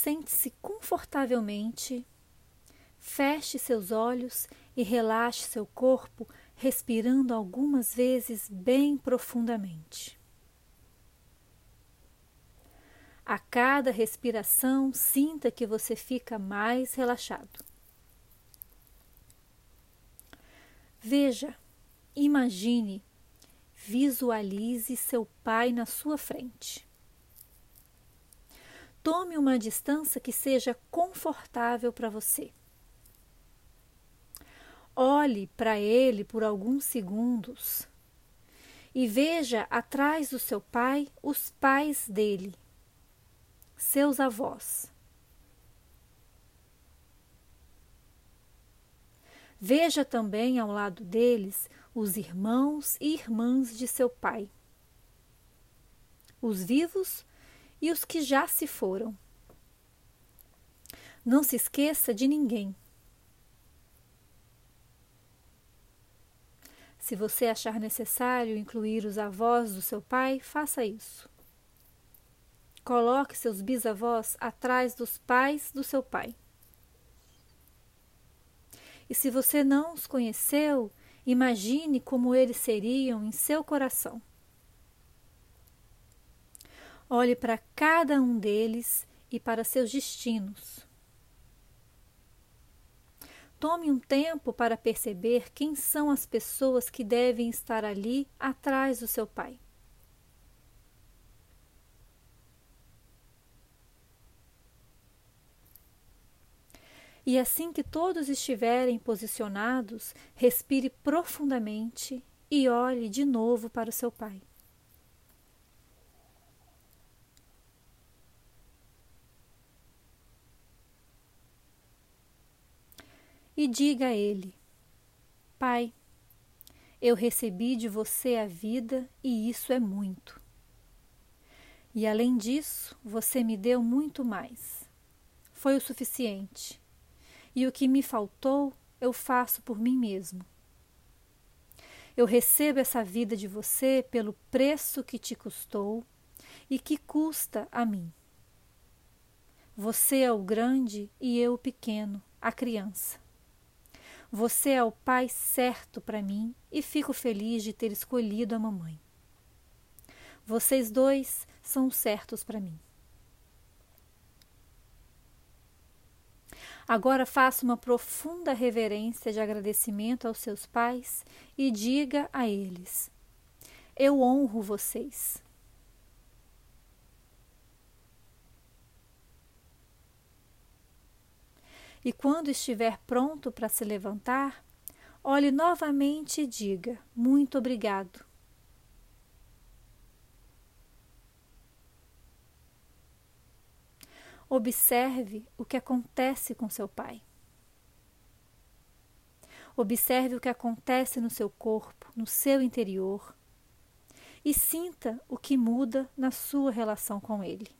Sente-se confortavelmente, feche seus olhos e relaxe seu corpo, respirando algumas vezes bem profundamente. A cada respiração, sinta que você fica mais relaxado. Veja, imagine, visualize seu pai na sua frente. Tome uma distância que seja confortável para você. Olhe para ele por alguns segundos e veja atrás do seu pai os pais dele, seus avós. Veja também ao lado deles os irmãos e irmãs de seu pai, os vivos e os que já se foram. Não se esqueça de ninguém. Se você achar necessário incluir os avós do seu pai, faça isso. Coloque seus bisavós atrás dos pais do seu pai. E se você não os conheceu, imagine como eles seriam em seu coração. Olhe para cada um deles e para seus destinos. Tome um tempo para perceber quem são as pessoas que devem estar ali atrás do seu pai. E assim que todos estiverem posicionados, respire profundamente e olhe de novo para o seu pai. E diga a ele: Pai, eu recebi de você a vida e isso é muito. E além disso, você me deu muito mais. Foi o suficiente. E o que me faltou, eu faço por mim mesmo. Eu recebo essa vida de você pelo preço que te custou e que custa a mim. Você é o grande e eu o pequeno, a criança. Você é o pai certo para mim e fico feliz de ter escolhido a mamãe. Vocês dois são certos para mim. Agora faça uma profunda reverência de agradecimento aos seus pais e diga a eles: Eu honro vocês. E quando estiver pronto para se levantar, olhe novamente e diga: Muito obrigado. Observe o que acontece com seu pai. Observe o que acontece no seu corpo, no seu interior, e sinta o que muda na sua relação com ele.